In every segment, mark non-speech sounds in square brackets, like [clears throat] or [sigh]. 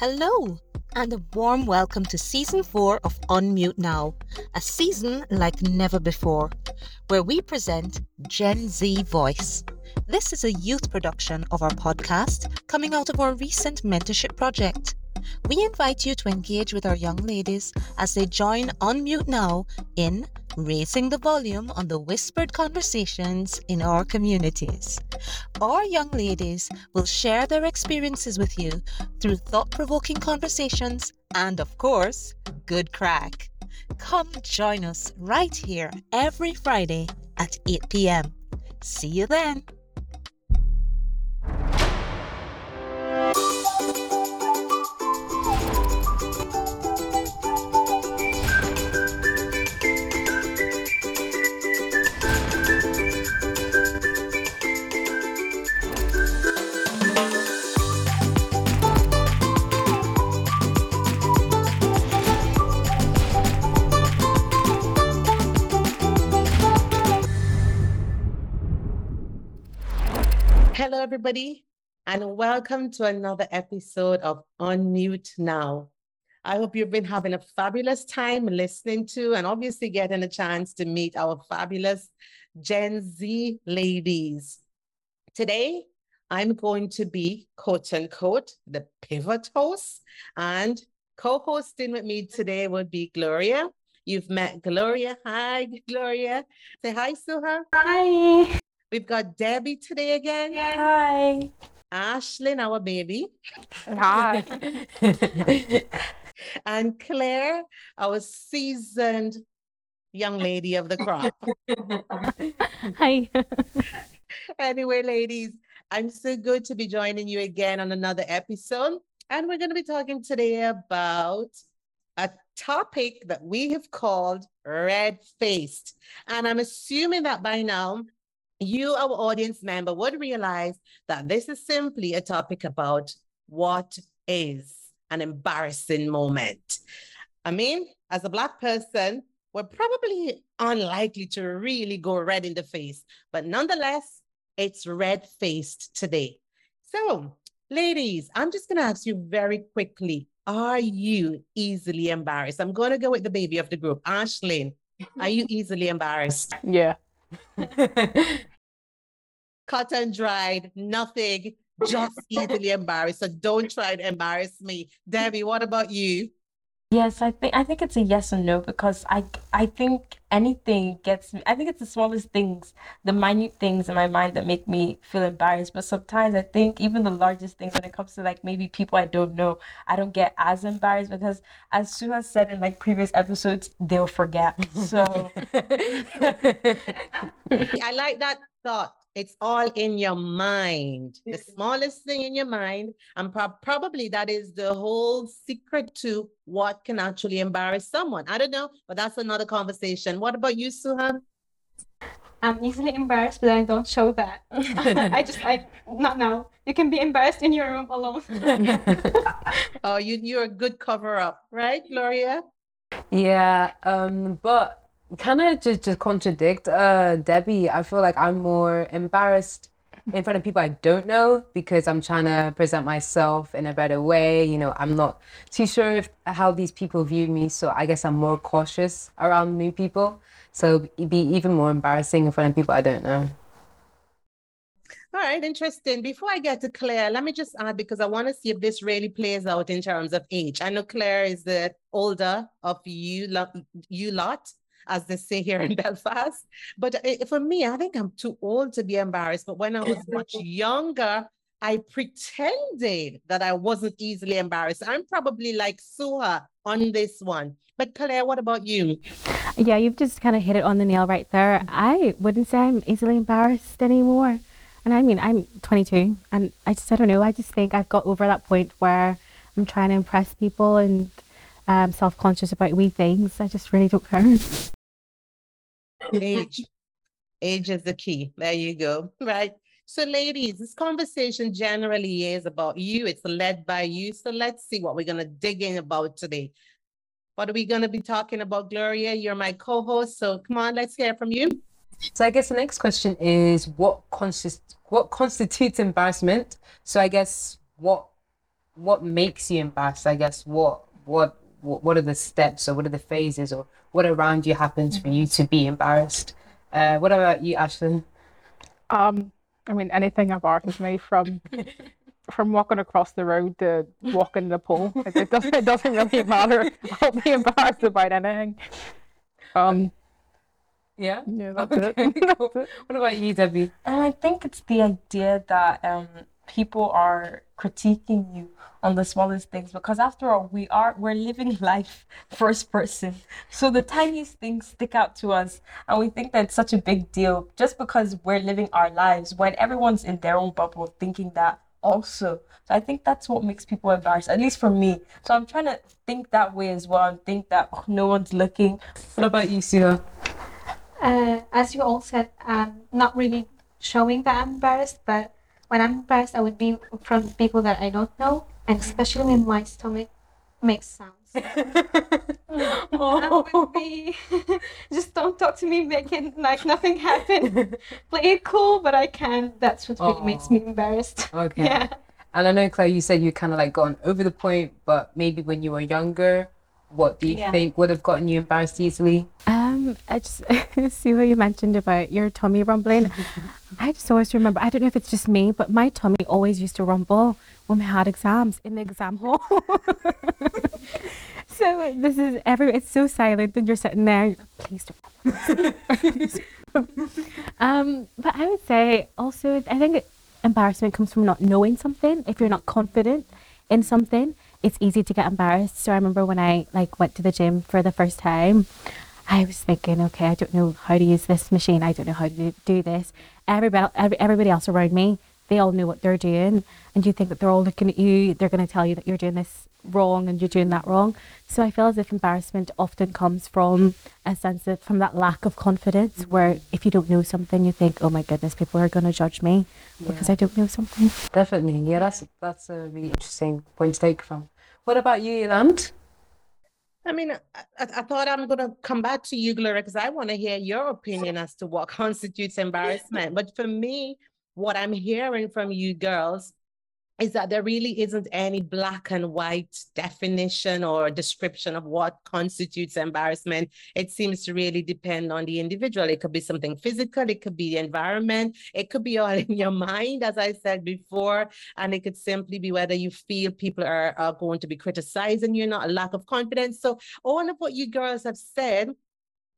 Hello, and a warm welcome to season four of Unmute Now, a season like never before, where we present Gen Z Voice. This is a youth production of our podcast coming out of our recent mentorship project. We invite you to engage with our young ladies as they join Unmute Now in raising the volume on the whispered conversations in our communities. Our young ladies will share their experiences with you through thought provoking conversations and, of course, good crack. Come join us right here every Friday at 8 p.m. See you then. Everybody, and welcome to another episode of Unmute Now. I hope you've been having a fabulous time listening to and obviously getting a chance to meet our fabulous Gen Z ladies. Today, I'm going to be quote unquote the pivot host, and co hosting with me today would be Gloria. You've met Gloria. Hi, Gloria. Say hi, Suha. Hi. We've got Debbie today again. Hi. Ashlyn, our baby, Hi. [laughs] and Claire, our seasoned young lady of the crop. Hi. anyway, ladies, I'm so good to be joining you again on another episode. And we're going to be talking today about a topic that we have called red faced. And I'm assuming that by now, you, our audience member, would realize that this is simply a topic about what is an embarrassing moment. I mean, as a Black person, we're probably unlikely to really go red in the face, but nonetheless, it's red faced today. So, ladies, I'm just going to ask you very quickly are you easily embarrassed? I'm going to go with the baby of the group, Ashlyn. Are you [laughs] easily embarrassed? Yeah. [laughs] cut and dried, nothing, just [laughs] easily embarrassed. So don't try to embarrass me. Debbie, what about you? Yes, I think I think it's a yes and no because I I think anything gets me. I think it's the smallest things, the minute things in my mind that make me feel embarrassed. But sometimes I think even the largest things when it comes to like maybe people I don't know, I don't get as embarrassed because as Sue has said in like previous episodes, they'll forget. So [laughs] I like that thought. It's all in your mind, the smallest thing in your mind. And prob- probably that is the whole secret to what can actually embarrass someone. I don't know, but that's another conversation. What about you, Suha? I'm easily embarrassed, but I don't show that. [laughs] I just, I, not now. You can be embarrassed in your room alone. [laughs] Oh, you, you're a good cover up, right, Gloria? Yeah, um, but kind of just to contradict uh Debbie, I feel like I'm more embarrassed in front of people I don't know because I'm trying to present myself in a better way. You know, I'm not too sure if how these people view me, so I guess I'm more cautious around new people. So it'd be even more embarrassing in front of people I don't know. All right, interesting. Before I get to Claire, let me just add because I want to see if this really plays out in terms of age. I know Claire is the older of you you lot, as they say here in [laughs] Belfast. But uh, for me, I think I'm too old to be embarrassed. But when I was [laughs] much younger, I pretended that I wasn't easily embarrassed. I'm probably like Suha on this one. But Claire, what about you? Yeah, you've just kind of hit it on the nail right there. I wouldn't say I'm easily embarrassed anymore. And I mean, I'm 22 and I just, I don't know, I just think I've got over that point where I'm trying to impress people and um, self conscious about wee things. I just really don't care. [laughs] Age. Age is the key. There you go. Right. So, ladies, this conversation generally is about you. It's led by you. So, let's see what we're going to dig in about today. What are we going to be talking about, Gloria? You're my co host. So, come on, let's hear from you. So I guess the next question is what consist what constitutes embarrassment? So I guess what what makes you embarrassed? I guess what what what what are the steps or what are the phases or what around you happens for you to be embarrassed? Uh, what about you, Ashlyn? Um, I mean, anything embarrasses me from [laughs] from walking across the road to walking in the pool. It, it doesn't it doesn't really matter. I'll be embarrassed about anything. Um, Yeah. yeah, that's Okay, it. [laughs] cool. What about you, Debbie? And I think it's the idea that um, people are critiquing you on the smallest things because after all, we are we're living [laughs] life first person. So the tiniest things stick out to us, and we think that it's such a big deal just because we're living our lives when everyone's in their own bubble thinking that also. So I think that's what makes people embarrassed, at least for me. So I'm trying to think that way as well and think that oh, no one's looking. What about you, Suha? Uh, as you all said, um, not really showing that I'm embarrassed, but when I'm embarrassed, I would be from people that I don't know, and especially when my stomach makes sounds. [laughs] [laughs] I would be [laughs] just don't talk to me, make it like nothing happened. Play it cool, but I can't. That's what really makes me embarrassed. Okay. Yeah. And I know, Claire, you said you kind of like gone over the point, but maybe when you were younger, what do you Yeah. think would have gotten you embarrassed easily? Um, I just [laughs] see what you mentioned about your tummy rumbling. [laughs] I just always remember. I don't know if it's just me, but my tummy always used to rumble when we had exams in the exam hall. [laughs] so this is every. It's so silent, and you're sitting there. Please don't. um, but I would say also, I think embarrassment comes from not knowing something. If you're not confident in something, it's easy to get embarrassed. So I remember when I like went to the gym for the first time, I was thinking, okay, I don't know how to use this machine. I don't know how to do, this. Everybody, everybody else around me, they all know what they're doing, and you think that they're all looking at you. They're going to tell you that you're doing this wrong and you're doing that wrong. So I feel as if embarrassment often comes from a sense of from that lack of confidence, mm-hmm. where if you don't know something, you think, oh my goodness, people are going to judge me because I don't know something. Definitely. Yeah, that's that's a really interesting point to take from. What about you, Yolande? I mean, I, I thought I'm going to come back to you, Gloria, because I want to hear your opinion as to what [laughs] constitutes embarrassment. But for me, what I'm hearing from you girls is that there really isn't any black and white definition or description of what constitutes embarrassment. It seems to really depend on the individual. It could be something physical, it could be the environment, it could be [laughs] all in your mind, as I said before, and it could simply be whether you feel people are, are going to be criticizing you, not a lack of confidence. So all of what you girls have said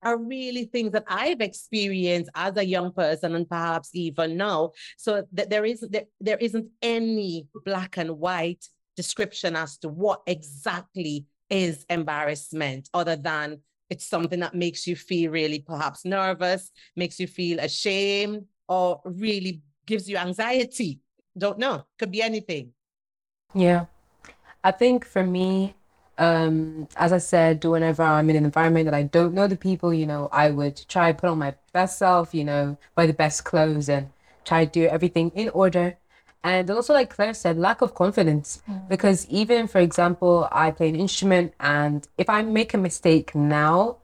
are really things that I've experienced as a young person and perhaps even now. So that there isn't there, there isn't any black and white description as to what exactly is embarrassment other than it's something that makes you feel really perhaps nervous, makes you feel ashamed, or really gives you anxiety. Don't know. Could be anything. Yeah. I think for me, um, as I said, whenever I'm in an environment that I don't know the people, you know, I would try put on my best self, you know, wear the best clothes and try to do everything in order. And also, like Claire said, lack of confidence. Because even, for example, I play an instrument, and if I make a mistake now,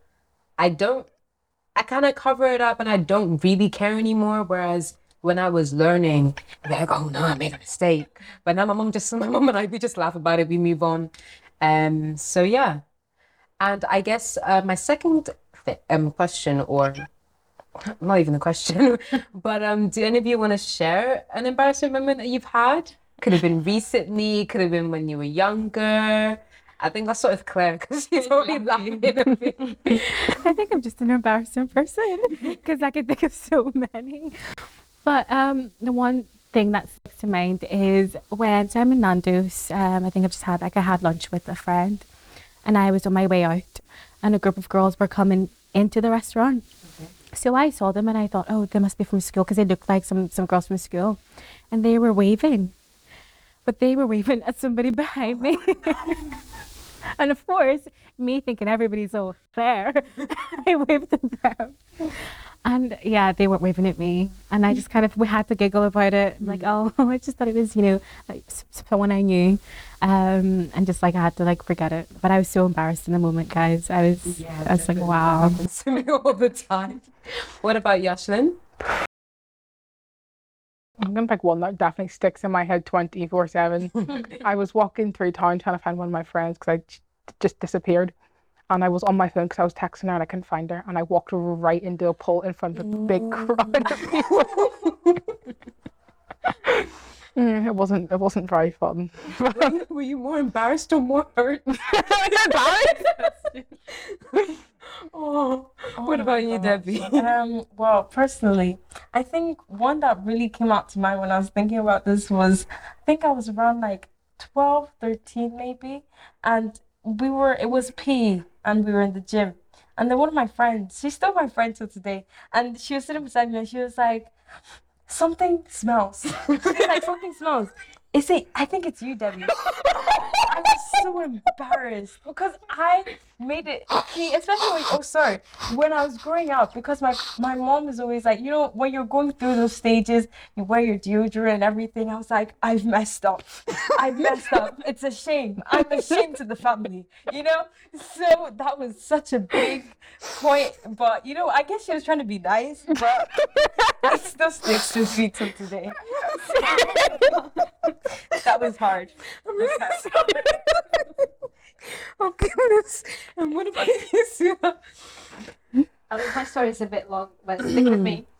I don't, I kind of cover it up and I don't really care anymore. Whereas when I was learning, I'd be like, oh no, I made a mistake. But now my mom just, [laughs] my mom and I, we just laugh about it, we move on. Um, so yeah. And I guess uh, my second th- um, question, or [laughs] not even a question, [laughs] but um, do any of you want to share an embarrassing moment that you've had? Could have been recently, could have been when you were younger. I think that's sort of Claire because [laughs] she's only laughing a bit. I think I'm just an embarrassing person because I can think of so many. But um, the one thing that sticks to mind is when so I'm in Nando's. Um, I think I've just had like I had lunch with a friend, and I was on my way out, and a group of girls were coming into the restaurant. So I saw them and I thought, oh, they must be from school because they looked like some some girls from school, and they were waving, but they were waving at somebody [laughs] behind me. [laughs] And of course, me thinking everybody's all there, [laughs] I waved at them. And yeah, they weren't waving at me. And I just kind of, we had to giggle about it. Like, oh, [laughs] I just thought it was, you know, like s- someone I knew. Um, and just like, I had to like forget it. But I was so embarrassed in the moment, guys. I was, I was like, wow. That happens to me [laughs] all the time. What about Yashlin? I'm gonna pick one that definitely sticks in my head 24 7. [laughs] I was walking through town trying to find one of my friends because I j- just disappeared. And I was on my phone because I was texting her and I couldn't find her. And I walked right into a pole in front of a big crowd of people. [laughs] Mm, it wasn't. It wasn't very fun. [laughs] Were you more embarrassed or more hurt? [laughs] oh, what about you, gosh. Debbie? Um, well, personally, I think one that really came out to mind when I was thinking about this was I think I was around like 12, 13 maybe, and we were it was P and we were in the gym. And then one of my friends, she's still my friend till today, and she was sitting beside me and she was like, Something smells. [laughs] Like something smells. Is it I think it's you, Debbie. [laughs] I was so embarrassed because I made it see, especially when oh sorry when I was growing up because my my mom is always like you know when you're going through those stages you wear your deodorant and everything I was like I've messed up. I've messed up. It's a shame. I'm ashamed to the family you know? So that was such a big point but you know I guess she was trying to be nice but it still sticks with me till today. [laughs] That was hard. [laughs] oh goodness! And what about [laughs] you, Sula? Uh, my story is a bit long, but stick with me. [clears throat]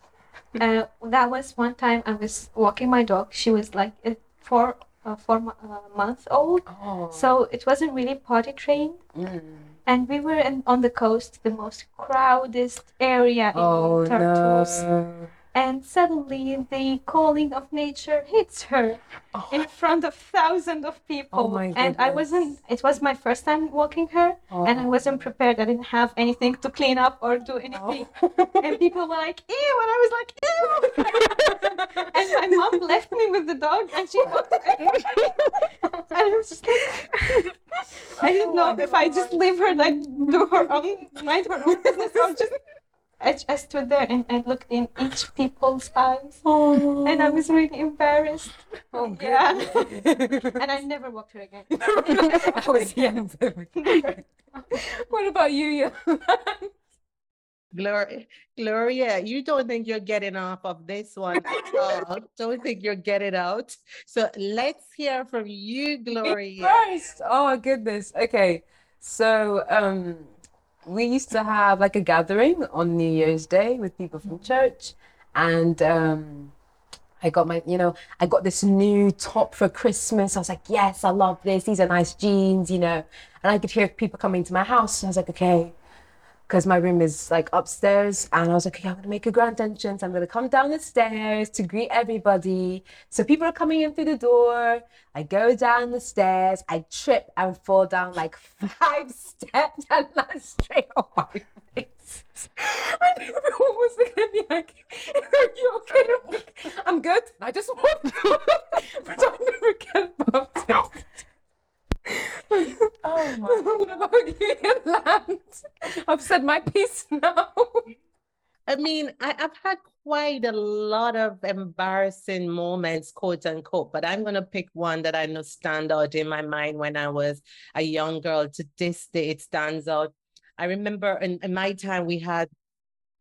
Uh, that was one time I was walking my dog. She was like uh, four, uh, four mo- uh, months old, Oh. so it wasn't really potty trained. Mm. And we were in, on the coast, the most crowded area in Oh Tartus. no! And suddenly the calling of nature hits her in front of thousands of people. Oh and I wasn't, it was my first time walking her, and I Oh. wasn't prepared. I didn't have anything to clean up or do anything. And people were like, ew, and I was like, ew. [laughs] and my mom left me with the dog, and she walked away. [laughs] and I was just like, I didn't know if I just leave her, like, do her own, mind her own business, or just. I, I stood there and I looked in each people's eyes, and I was really embarrassed. Oh, Yeah. And I never walked her again. [laughs] I [laughs] was young. what about you, Yolanda? Gloria, Gloria, you don't think you're getting off of this one at [laughs] all. Don't think you're getting out. So let's hear from you, Gloria. First, oh goodness. Okay, so um, we used to have like a gathering on New Year's Day with people from church, and um, I got my, you know, I got this new top for Christmas. I was like, yes, I love this. These are nice jeans, you know. And I could hear people coming to my house. I was like, okay, because my room is like upstairs and I was like, okay, I'm gonna make a grand entrance. I'm gonna come down the stairs to greet everybody. So people are coming in through the door. I go down the stairs, I trip and fall down like five [laughs] steps and land straight on my face. And everyone was looking at me like, Are you okay? I'm like, I'm good. I just want [laughs] to pretend to get it. Oh my What about you, Yolande? I've said my piece now. I mean, I, I've had quite a lot of embarrassing moments, quote unquote, but I'm going to pick one that I know stand out in my mind when I was a young girl. To this day, it stands out. I remember in, in my time, we had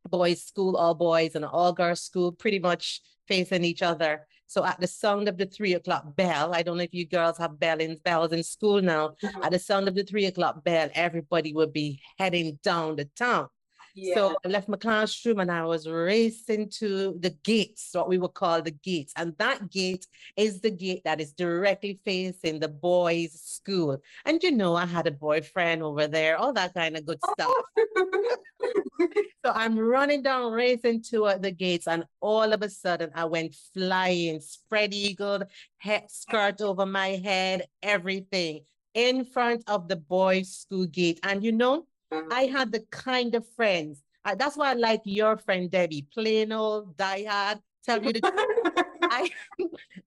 boys' school, all boys, and an all girls school pretty much facing each other. So at the sound of the three o'clock bell, I don't know if you girls have bell in, bells in school now. At the sound of the three o'clock bell, everybody would be heading down the town. So I left my classroom and I was racing to the gates, what we would call the gates. And that gate is the gate that is directly facing the boys' school. And you know, I had a boyfriend over there, all that kind of good stuff. [laughs] [laughs] So I'm running down, racing toward uh, the gates, and all of a sudden I went flying, spread eagled, head skirt over my head, everything in front of the boys' school gate. And you know, I had the kind of friends. uh, that's why I like your friend Debbie, plain old diehard. Tell you the truth. [laughs] I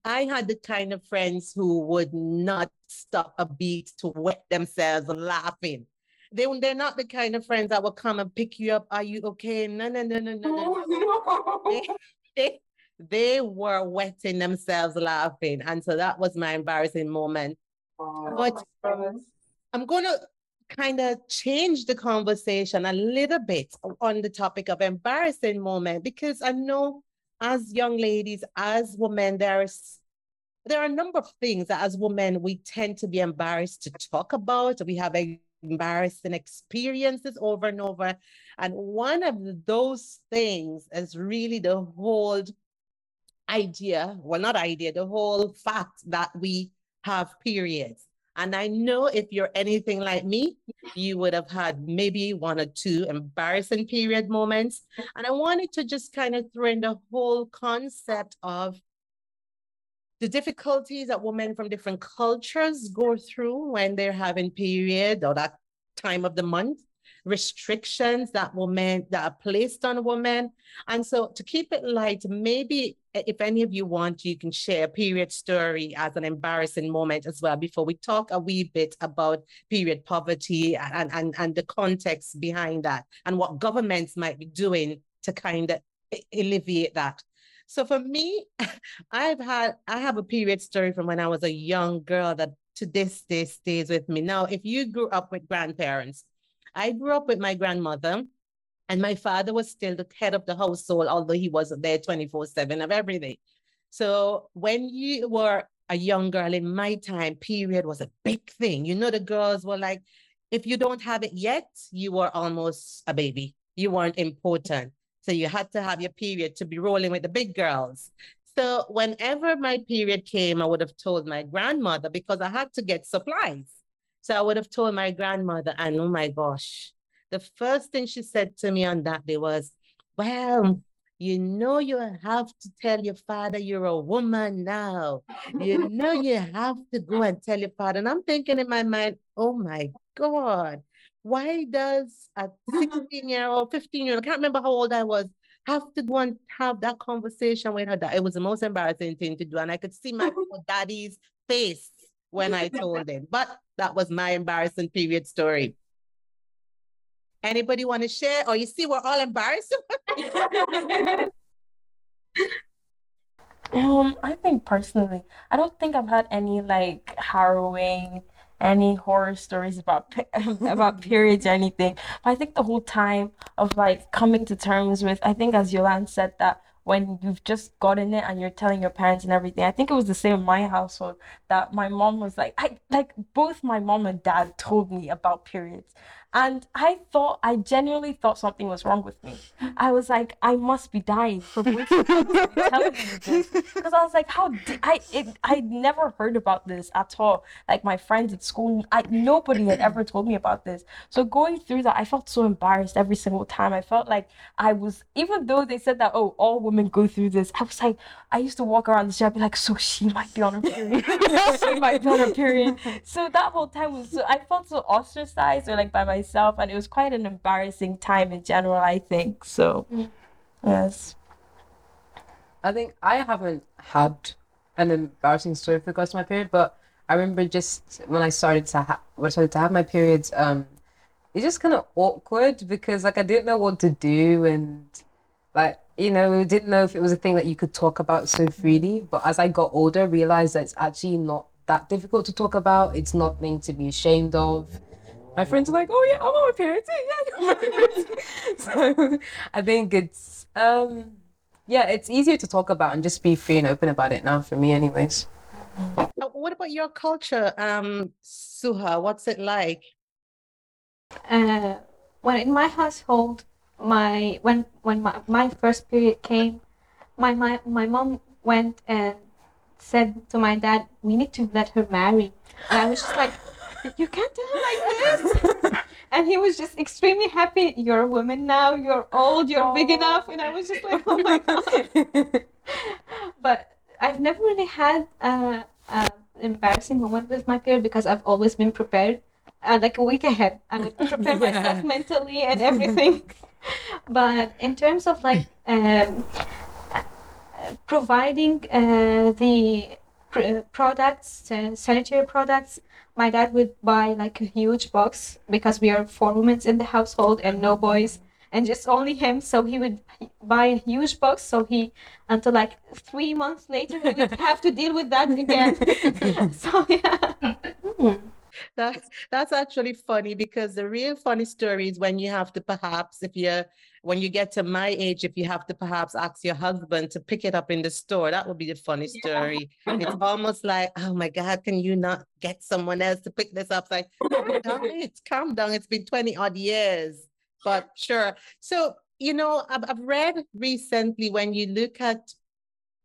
I had the kind of friends who would not stop a beat to wet themselves laughing. They they're not the kind of friends that will come and pick you up. Are you okay? No, no, no, no, no, no. no. [laughs] They, they, they were wetting themselves laughing. And so that was my embarrassing moment. But I'm going to kind of change the conversation a little bit on the topic of embarrassing moment because I know as young ladies, as women, there is there are a number of things that as women we tend to be embarrassed to talk about. We have embarrassing experiences over and over. And one of those things is really the whole idea, well, not idea, the whole fact that we have periods. And I know if you're anything like me, you would have had maybe one or two embarrassing period moments. And I wanted to just kind of throw in the whole concept of the difficulties that women from different cultures go through when they're having period or that time of the month restrictions that women that are placed on women and so to keep it light maybe if any of you want you can share a period story as an embarrassing moment as well before we talk a wee bit about period poverty and and, and the context behind that and what governments might be doing to kind of alleviate that so for me, [laughs] I've had I have a period story from when I was a young girl that to this day stays with me. Now, if you grew up with grandparents, I grew up with my grandmother, and my father was still the head of the household, although he wasn't there 24-7 of everything. So when you were a young girl in my time, period was a big thing. You know, the girls were like, if you don't have it yet, you were almost a baby. You weren't important. So you had to have your period to be rolling with the big girls. So whenever my period came, I would have told my grandmother because I had to get supplies. So I would have told my grandmother, and oh my gosh, the first thing she said to me on that day was, Well, you know, you have to tell your father you're a woman now. You know, you have to go and tell your father. And I'm thinking in my mind, Oh my God, why does a 16 year old, 15 year old, I can't remember how old I was, have to go and have that conversation with her that it was the most embarrassing thing to do. And I could see my daddy's face when I told him. But that was my embarrassing period story. Anybody want to share? Or oh, you see, we're all embarrassed. [laughs] um, I think personally, I don't think I've had any like harrowing any horror stories about [laughs] about periods or anything. But I think the whole time of like coming to terms with, I think as Yolande said that when you've just gotten it and you're telling your parents and everything. I think it was the same in my household that my mom was like, I like both my mom and dad told me about periods. And I thought, I genuinely thought something was wrong with me. I was like, I must be dying for [laughs] telling me this. Because I was like, how did I, it, I never heard about this at all. Like my friends at school, I, nobody had ever told me about this. So going through that, I felt so embarrassed every single time. I felt like I was, even though they said that, oh, all women go through this, I was like, I used to walk around the street, I'd be like, so she might be on her period. [laughs] she might be on her period. So that whole time was, so, I felt so ostracized or like by my myself, and it was quite an embarrassing time in general, I think. So, mm. yes. I think I haven't had an embarrassing story with regards to my period, but I remember just when I started to have when I started to have my periods, um, it's just kind of awkward because like I didn't know what to do and like you know didn't know if it was a thing that you could talk about so freely. But as I got older, realized that it's actually not that difficult to talk about. It's not thing to be ashamed of my friends are like, "Oh yeah, I'm on my period too." [laughs] Yeah, [laughs] so I think it's um, yeah, it's easier to talk about and just be free and open about it now for me, anyways. Uh, what about your culture, um, Suha? What's it like? Uh, well, in my household, my when when my, my first period came, my my my mom went and said to my dad, "We need to let her marry," and I was just like you can't do it like this. and he was just extremely happy. You're a woman now. You're old. You're big enough. And I was just like, oh my god. but I've never really had a, a embarrassing moment with my period because I've always been prepared. Uh, like a week ahead, I would prepare [laughs] yeah. myself mentally and everything. but in terms of like um, providing uh, the products, uh, sanitary products, my dad would buy like a huge box because we are four women in the household and no boys. And just only him. So he would buy a huge box. So he until like three months later he would [laughs] have to deal with that again. [laughs] So yeah That, that's actually funny because the real funny story is when you have to perhaps, if you're, when you get to my age, if you have to perhaps ask your husband to pick it up in the store, that would be the funny story. [laughs] It's almost like, oh my God, can you not get someone else to pick this up? It's like, calm [laughs] down, it's calm down. It's been 20 odd years, but sure. So, you know, I've, I've read recently when you look at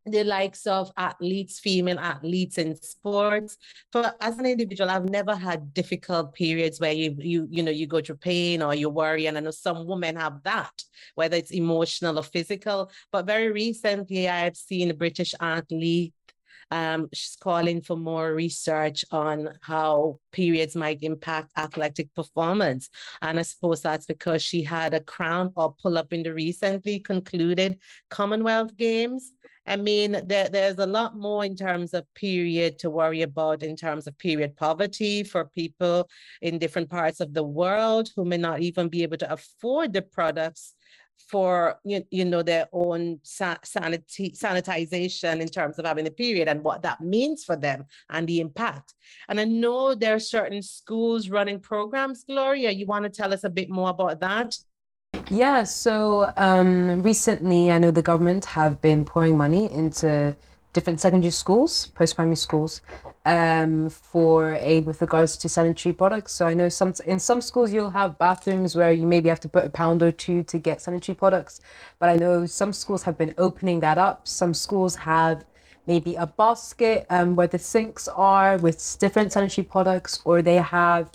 the likes of athletes, female athletes in sports. But as an individual, I've never had difficult periods where you you you know you go through pain or you worry. And I know some women have that, whether it's emotional or physical. But very recently, I've seen a British athlete. Um, she's calling for more research on how periods might impact athletic performance. And I suppose that's because she had a crown or pull up in the recently concluded Commonwealth Games. I mean, there, there's a lot more in terms of period to worry about in terms of period poverty for people in different parts of the world who may not even be able to afford the products for you, you know their own sa- sanity sanitization in terms of having a period and what that means for them and the impact. And i know there are certain schools running programs gloria you want to tell us a bit more about that? Yeah, so um, recently I know the government have been pouring money into different secondary schools, post-primary schools, um, for aid with regards to sanitary products. So I know some in some schools you'll have bathrooms where you maybe have to put a pound or two to get sanitary products, but I know some schools have been opening that up. Some schools have maybe a basket um, where the sinks are with different sanitary products, or they have,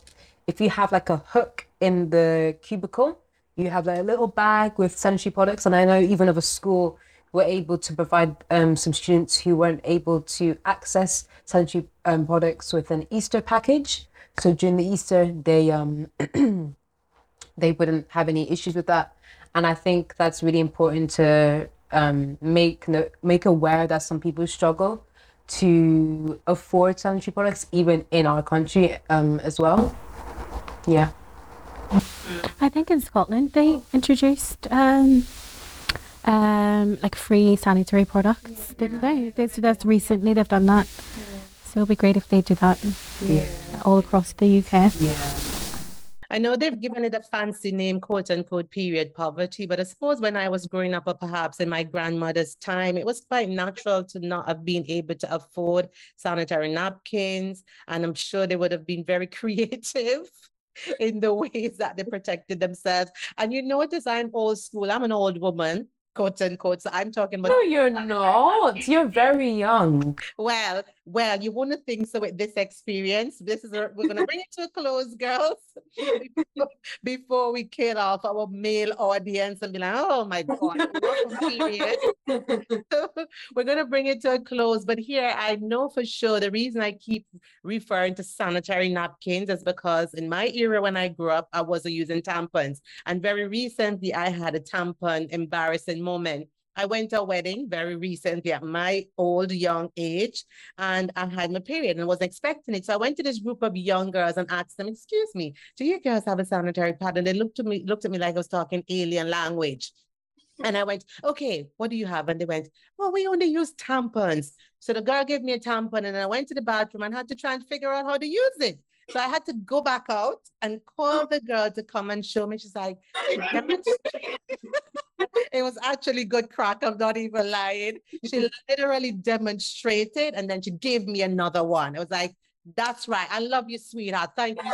if you have like a hook in the cubicle you have like a little bag with sanitary products and i know even of a school were able to provide um, some students who weren't able to access sanitary um, products with an easter package. So during the easter they um [clears throat] they wouldn't have any issues with that. And i think that's really important to um, make no- make aware that some people struggle to afford sanitary products even in our country um, as well. Yeah. I think in Scotland they introduced um, um, like free sanitary products, didn't they? they? So that's recently they've done that. So it'd be great if they do that all across the UK. Yeah. I know they've given it a fancy name, quote unquote, period poverty, but I suppose when I was growing up, or perhaps in my grandmother's time, it was quite natural to not have been able to afford sanitary napkins. And I'm sure they would have been very [laughs] creative in the ways that they protected themselves. And you notice I'm old school, I'm an old woman. Quote unquote. So I'm talking about no you're not you're very young well, well, you wouldn't think so with this experience. This is a, we're gonna bring it to a close, girls, before, [laughs] before we kill off our male audience and be like, oh my god, what [laughs] we're gonna bring it to a close. But here, I know for sure the reason I keep referring to sanitary napkins is because in my era when I grew up, I wasn't using tampons, and very recently I had a tampon embarrassing moment. I went to a wedding very recently at my old young age, and I had my period and wasn't expecting it. So I went to this group of young girls and asked them, "Excuse me, do you girls have a sanitary pad?" And they looked at me, looked at me like I was talking alien language. And I went, "Okay, what do you have?" And they went, "Well, we only use tampons." So the girl gave me a tampon, and I went to the bathroom and had to try and figure out how to use it. So I had to go back out and call the girl to come and show me. She's like, [laughs] it was actually good crack. I'm not even lying. She [laughs] literally demonstrated and then she gave me another one. It was like, that's right. I love you, sweetheart. Thank you.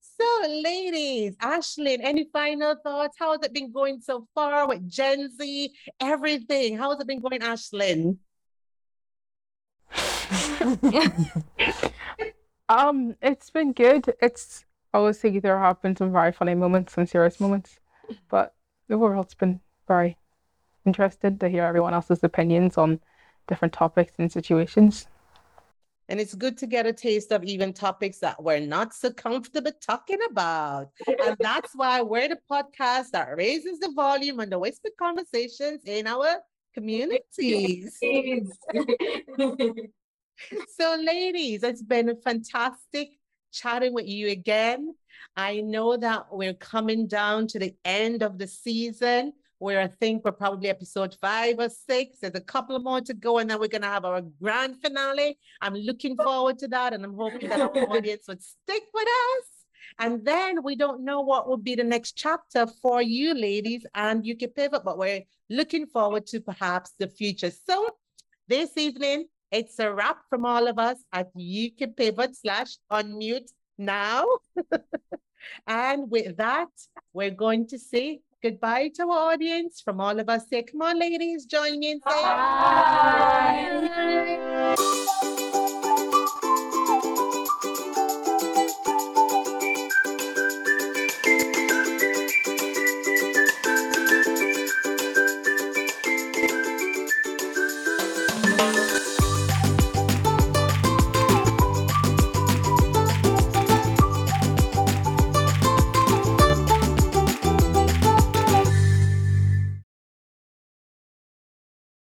So, [laughs] ladies, Ashlyn, any final thoughts? How has it been going so far with Gen Z? Everything. How has it been going, Ashlyn? Um, it's been good. It's obviously there have been some very funny moments and serious moments, [laughs] but overall it's been very interested to hear everyone else's opinions on different topics and situations. And it's good to get a taste of even topics that we're not so comfortable talking about. And [laughs] that's why we're the podcast that raises the volume and the whispered conversations in our communities. [laughs] So, ladies, it's been fantastic chatting with you again. I know that we're coming down to the end of the season. where I think we're probably episode five or six. There's a couple more to go, and then we're gonna have our grand finale. I'm looking forward to that, and I'm hoping that our [laughs] audience would stick with us. And then we don't know what will be the next chapter for you, ladies, and you can pivot, but we're looking forward to perhaps the future. So this evening, it's a wrap from all of us at You Can Pivot slash unmute now. [laughs] and with that, we're going to say goodbye to our audience from all of us. Say, come on, ladies, join me and say Bye. bye.